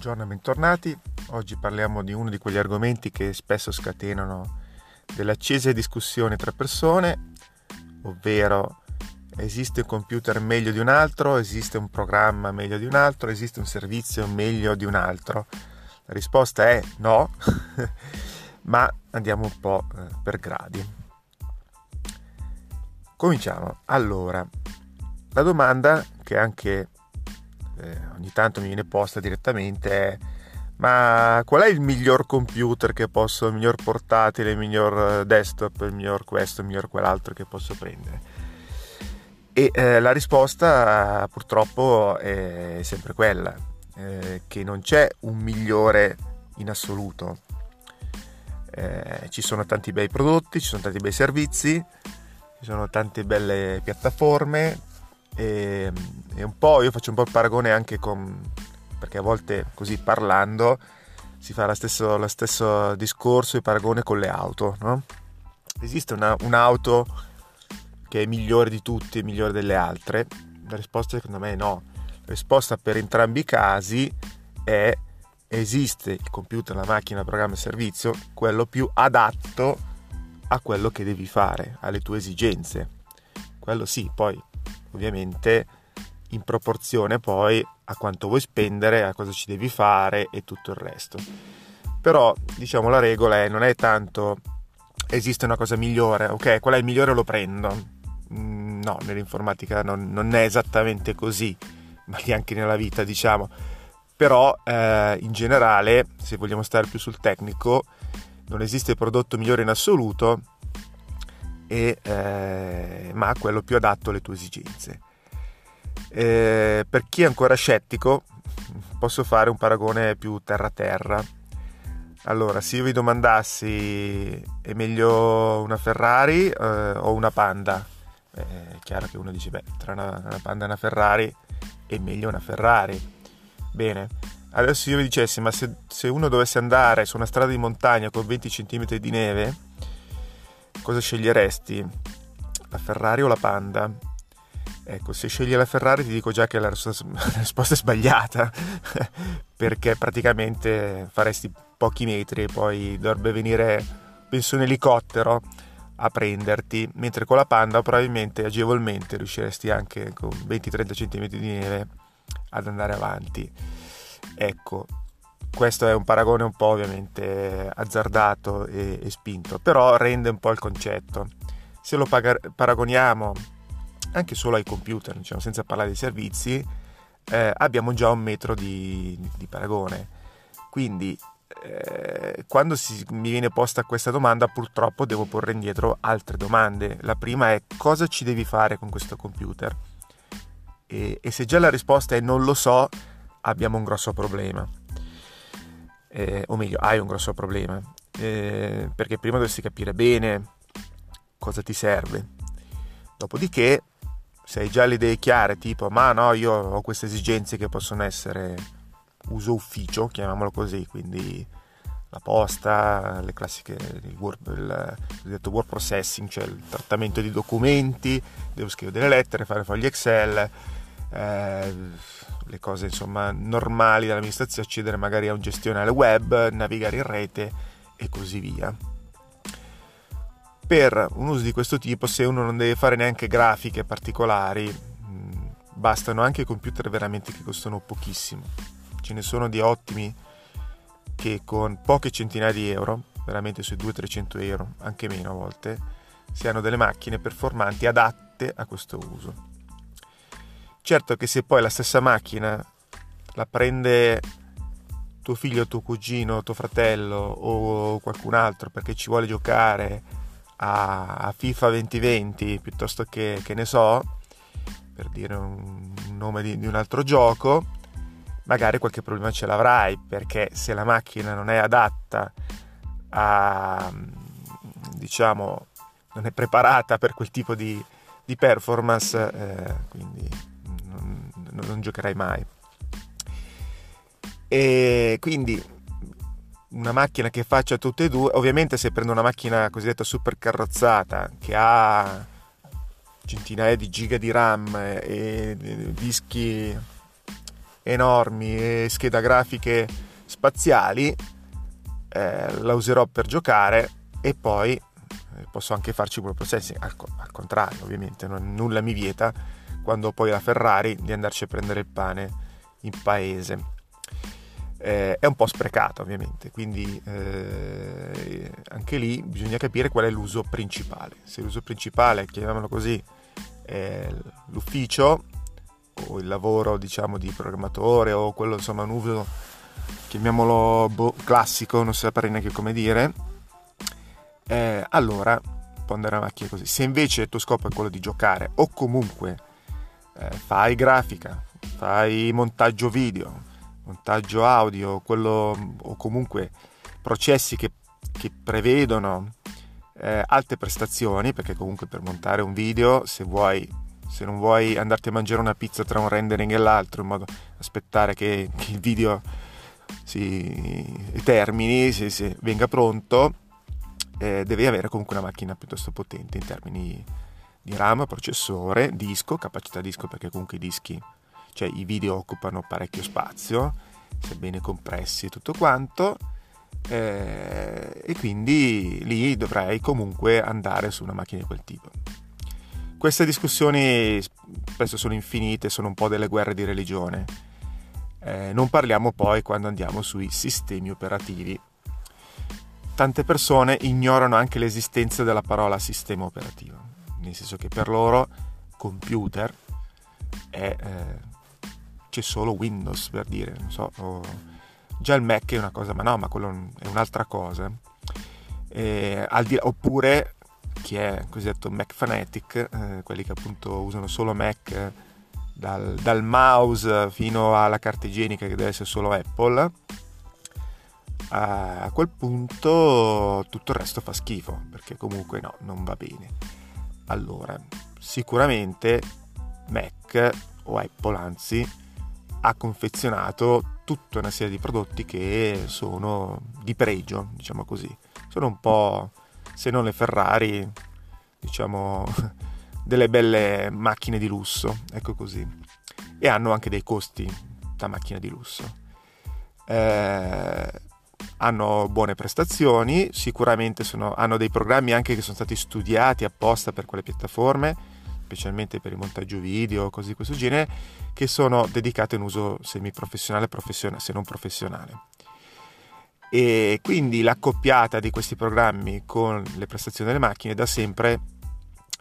Buongiorno e bentornati. Oggi parliamo di uno di quegli argomenti che spesso scatenano delle accese discussioni tra persone, ovvero esiste un computer meglio di un altro, esiste un programma meglio di un altro, esiste un servizio meglio di un altro. La risposta è no, ma andiamo un po' eh, per gradi. Cominciamo. Allora, la domanda che anche eh, ogni tanto mi viene posta direttamente è ma qual è il miglior computer che posso, il miglior portatile, il miglior eh, desktop, il miglior questo, il miglior quell'altro che posso prendere? E eh, la risposta purtroppo è sempre quella, eh, che non c'è un migliore in assoluto. Eh, ci sono tanti bei prodotti, ci sono tanti bei servizi, ci sono tante belle piattaforme, e, e, un po' io faccio un po' il paragone anche con perché a volte così parlando si fa lo stesso, lo stesso discorso e paragone con le auto no? esiste una, un'auto che è migliore di tutte migliore delle altre? La risposta secondo me è no. La risposta per entrambi i casi è esiste il computer, la macchina, il programma, il servizio quello più adatto a quello che devi fare alle tue esigenze. Quello sì poi ovviamente in proporzione poi a quanto vuoi spendere, a cosa ci devi fare e tutto il resto. Però diciamo la regola è non è tanto esiste una cosa migliore, ok, qual è il migliore lo prendo. Mm, no, nell'informatica non, non, è esattamente così, ma neanche nella vita diciamo. Però eh, in generale, se vogliamo stare più sul tecnico, non esiste prodotto migliore in assoluto, e, eh, ma quello più adatto alle tue esigenze. Eh, per chi è ancora scettico, posso fare un paragone più terra-terra. Allora, se io vi domandassi è meglio una Ferrari eh, o una Panda, è chiaro che uno dice, beh, tra una, una Panda e una Ferrari è meglio una Ferrari. Bene, adesso io vi dicessi, ma se, se uno dovesse andare su una strada di montagna con 20 cm di neve, cosa sceglieresti? La Ferrari o la Panda? Ecco, se scegli la Ferrari ti dico già che la risposta è sbagliata, perché praticamente faresti pochi metri e poi dovrebbe venire, penso, un elicottero a prenderti, mentre con la Panda probabilmente agevolmente riusciresti anche con 20-30 cm di neve ad andare avanti. Ecco, questo è un paragone un po' ovviamente azzardato e, e spinto, però rende un po' il concetto. Se lo paga- paragoniamo anche solo ai computer, diciamo, senza parlare dei servizi, eh, abbiamo già un metro di, di paragone. Quindi eh, quando si, mi viene posta questa domanda purtroppo devo porre indietro altre domande. La prima è cosa ci devi fare con questo computer? E, e se già la risposta è non lo so, abbiamo un grosso problema eh, o meglio hai un grosso problema, eh, perché prima dovresti capire bene cosa ti serve. Dopodiché, se hai già le idee chiare, tipo ma no, io ho queste esigenze che possono essere uso ufficio, chiamiamolo così, quindi la posta, le classiche, il word, il cosiddetto word processing, cioè il trattamento di documenti, devo scrivere delle lettere, fare fogli Excel, eh, le cose insomma normali dell'amministrazione, accedere magari a un gestionale web, navigare in rete e così via. Per un uso di questo tipo, se uno non deve fare neanche grafiche particolari, mm, bastano anche computer veramente che costano pochissimo. Ce ne sono di ottimi che con poche centinaia di euro, veramente sui 200-300 euro, anche meno a volte, si hanno delle macchine performanti adatte a questo uso. Certo che se poi la stessa macchina la prende tuo figlio, tuo cugino, tuo fratello o qualcun altro perché ci vuole giocare a, FIFA 2020 piuttosto che, che ne so, per dire un, nome di, di un altro gioco, magari qualche problema ce l'avrai perché se la macchina non è adatta a diciamo non è preparata per quel tipo di, di performance eh, quindi non giocherai mai. E quindi una macchina che faccia tutte e due, ovviamente se prendo una macchina cosiddetta super carrozzata che ha centinaia di giga di RAM e dischi enormi e scheda grafiche spaziali, eh, la userò per giocare e poi eh, posso anche farci processing, al, al contrario ovviamente, non, nulla mi vieta quando poi la Ferrari di andarci a prendere il pane in paese. Eh, è un po' sprecato ovviamente, quindi eh, anche lì bisogna capire qual è l'uso principale. Se l'uso principale, chiamiamolo così, è l'ufficio o il lavoro diciamo di programmatore o quello insomma un uso chiamiamolo boh, classico, non saprei neanche come dire, eh, allora può andare avanti così. Se invece il tuo scopo è quello di giocare o comunque eh, fai grafica, fai montaggio video, montaggio audio, quello, o comunque processi che, che prevedono eh, alte prestazioni, perché comunque per montare un video, se vuoi, se non vuoi andarti a mangiare una pizza tra un rendering e l'altro, in modo da aspettare che, che il video si termini, se, se venga pronto, eh, devi avere comunque una macchina piuttosto potente in termini di RAM, processore, disco, capacità disco perché comunque i dischi, cioè i video occupano parecchio spazio, sebbene compressi e tutto quanto, eh, e quindi lì dovrei comunque andare su una macchina di quel tipo. Queste discussioni spesso sono infinite, sono un po' delle guerre di religione. Eh, non parliamo poi quando andiamo sui sistemi operativi. Tante persone ignorano anche l'esistenza della parola sistema operativo, nel senso che per loro computer è, eh, c'è solo Windows per dire, non so, o, già il Mac è una cosa, ma no, ma quello è un'altra cosa. E, di, oppure chi è cosiddetto Mac Fanatic, eh, quelli che appunto usano solo Mac dal, dal, mouse fino alla carta igienica che deve essere solo Apple, a quel punto tutto il resto fa schifo, perché comunque no, non va bene. Allora, sicuramente Mac o Apple anzi ha confezionato tutta una serie di prodotti che sono di pregio, diciamo così. Sono un po', se non le Ferrari, diciamo, delle belle macchine di lusso, ecco così. E hanno anche dei costi da macchina di lusso. Eh, hanno buone prestazioni, sicuramente sono, hanno dei programmi anche che sono stati studiati apposta per quelle piattaforme specialmente per il montaggio video, cose di questo genere, che sono dedicate in uso semiprofessionale, professionale, se non professionale. E quindi l'accoppiata di questi programmi con le prestazioni delle macchine da sempre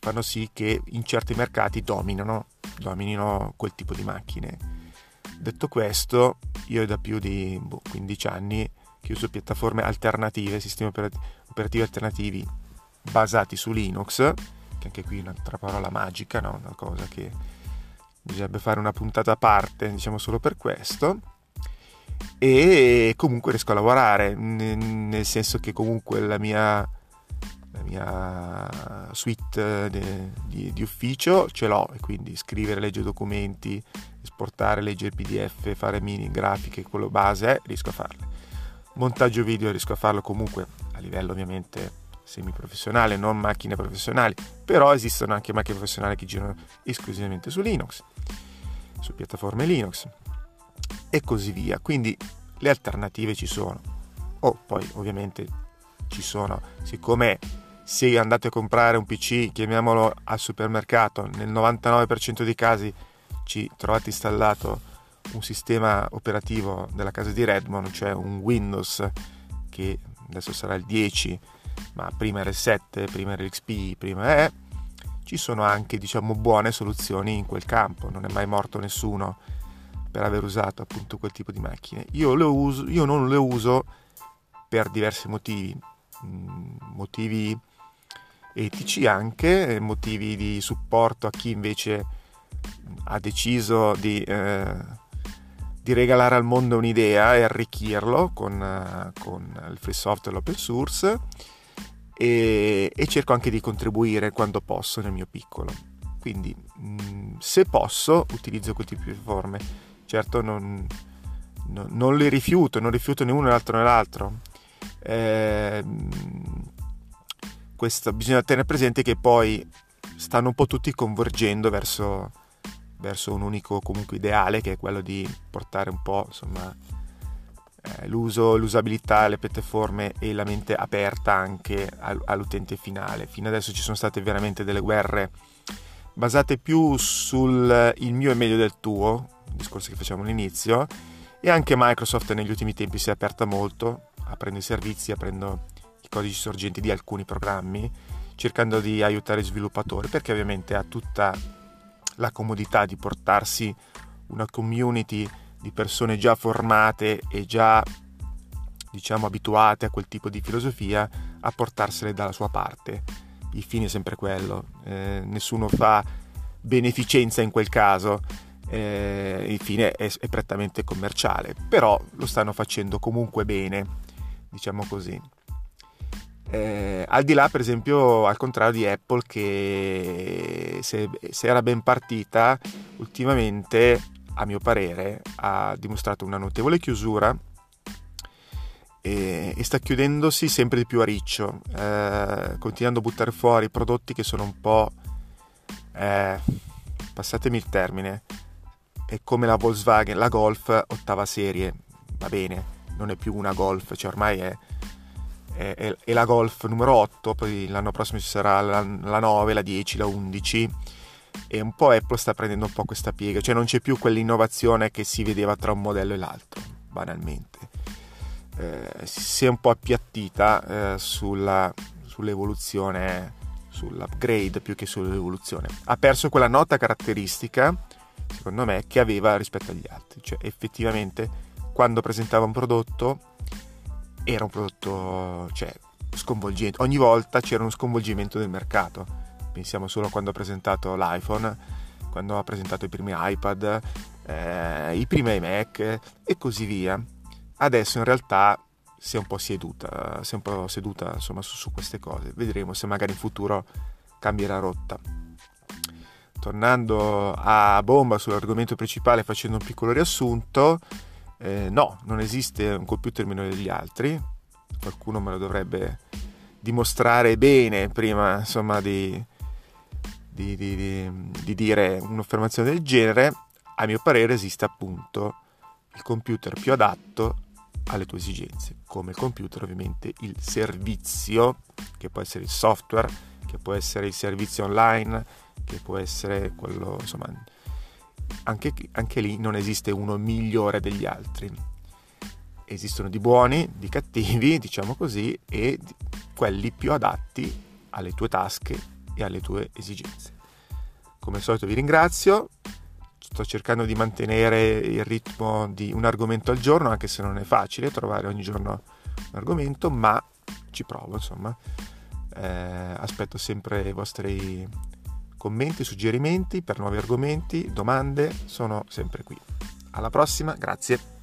fanno sì che in certi mercati dominino, dominino quel tipo di macchine. Detto questo, io da più di boh, 15 anni che uso piattaforme alternative, sistemi operativi alternativi basati su Linux, anche qui un'altra parola magica, no? una cosa che bisognerebbe fare una puntata a parte, diciamo solo per questo. E comunque riesco a lavorare, nel senso che comunque la mia, la mia suite di, di, di ufficio ce l'ho, e quindi scrivere, leggere documenti, esportare, leggere PDF, fare mini grafiche, quello base, riesco a farle. Montaggio video riesco a farlo comunque a livello ovviamente semiprofessionale, non macchine professionali, però esistono anche macchine professionali che girano esclusivamente su Linux, su piattaforme Linux e così via. Quindi le alternative ci sono. O oh, poi ovviamente ci sono, siccome se andate a comprare un PC, chiamiamolo al supermercato, nel 99% dei casi ci trovate installato un sistema operativo della casa di Redmond, cioè un Windows che adesso sarà il 10 ma prima era il 7, prima era l'XP, prima è, ci sono anche diciamo buone soluzioni in quel campo, non è mai morto nessuno per aver usato appunto quel tipo di macchine. Io, le uso, io non le uso per diversi motivi, mm, motivi etici anche, motivi di supporto a chi invece ha deciso di, eh, di regalare al mondo un'idea e arricchirlo con, eh, con il free software e l'open source e, e, cerco anche di contribuire quando posso nel mio piccolo. Quindi mm, se posso utilizzo quel tipo di forme. Certo non, no, non le rifiuto, non rifiuto né uno né l'altro né l'altro. Eh, questo, bisogna tenere presente che poi stanno un po' tutti convergendo verso verso un unico comunque ideale che è quello di portare un po' insomma eh, l'uso, l'usabilità, le piattaforme e la mente aperta anche all'utente finale. Fino adesso ci sono state veramente delle guerre basate più sul il mio è meglio del tuo, discorso che facciamo all'inizio, e anche Microsoft negli ultimi tempi si è aperta molto, aprendo i servizi, aprendo i codici sorgenti di alcuni programmi, cercando di aiutare i sviluppatori, perché ovviamente ha tutta la comodità di portarsi una community di persone già formate e già diciamo abituate a quel tipo di filosofia a portarsele dalla sua parte. Il fine è sempre quello, eh, nessuno fa beneficenza in quel caso, eh, il fine è, è prettamente commerciale, però lo stanno facendo comunque bene, diciamo così. Eh, al di là, per esempio, al contrario di Apple, che se, se, era ben partita, ultimamente, a mio parere, ha dimostrato una notevole chiusura e, e sta chiudendosi sempre di più a riccio, eh, continuando a buttare fuori prodotti che sono un po', eh, passatemi il termine, è come la Volkswagen, la Golf ottava serie, va bene, non è più una Golf, cioè ormai è e, e, la Golf numero 8, poi l'anno prossimo ci sarà la, la 9, la 10, la 11 e un po' Apple sta prendendo un po' questa piega, cioè non c'è più quell'innovazione che si vedeva tra un modello e l'altro, banalmente. Eh, si è un po' appiattita eh, sulla, sull'evoluzione, sull'upgrade più che sull'evoluzione. Ha perso quella nota caratteristica, secondo me, che aveva rispetto agli altri, cioè effettivamente quando presentava un prodotto era un prodotto cioè, sconvolgente. Ogni volta c'era uno sconvolgimento del mercato. Pensiamo solo a quando ha presentato l'iPhone, quando ha presentato i primi iPad, eh, i primi iMac e così via. Adesso in realtà si è un po' seduta, si è un po' seduta insomma, su, su queste cose. Vedremo se magari in futuro cambierà rotta. Tornando a bomba sull'argomento principale, facendo un piccolo riassunto, eh, no, non esiste un computer minore degli altri, qualcuno me lo dovrebbe dimostrare bene prima insomma, di, di, di, di dire un'affermazione del genere. A mio parere esiste appunto il computer più adatto alle tue esigenze, come il computer ovviamente il servizio, che può essere il software, che può essere il servizio online, che può essere quello, insomma, anche, anche lì non esiste uno migliore degli altri. Esistono di buoni, di cattivi, diciamo così, e quelli più adatti alle tue tasche e alle tue esigenze. Come al solito vi ringrazio, sto cercando di mantenere il ritmo di un argomento al giorno, anche se non è facile trovare ogni giorno un argomento, ma ci provo, insomma. Eh, aspetto sempre i vostri commenti, suggerimenti per nuovi argomenti, domande, sono sempre qui. Alla prossima, grazie.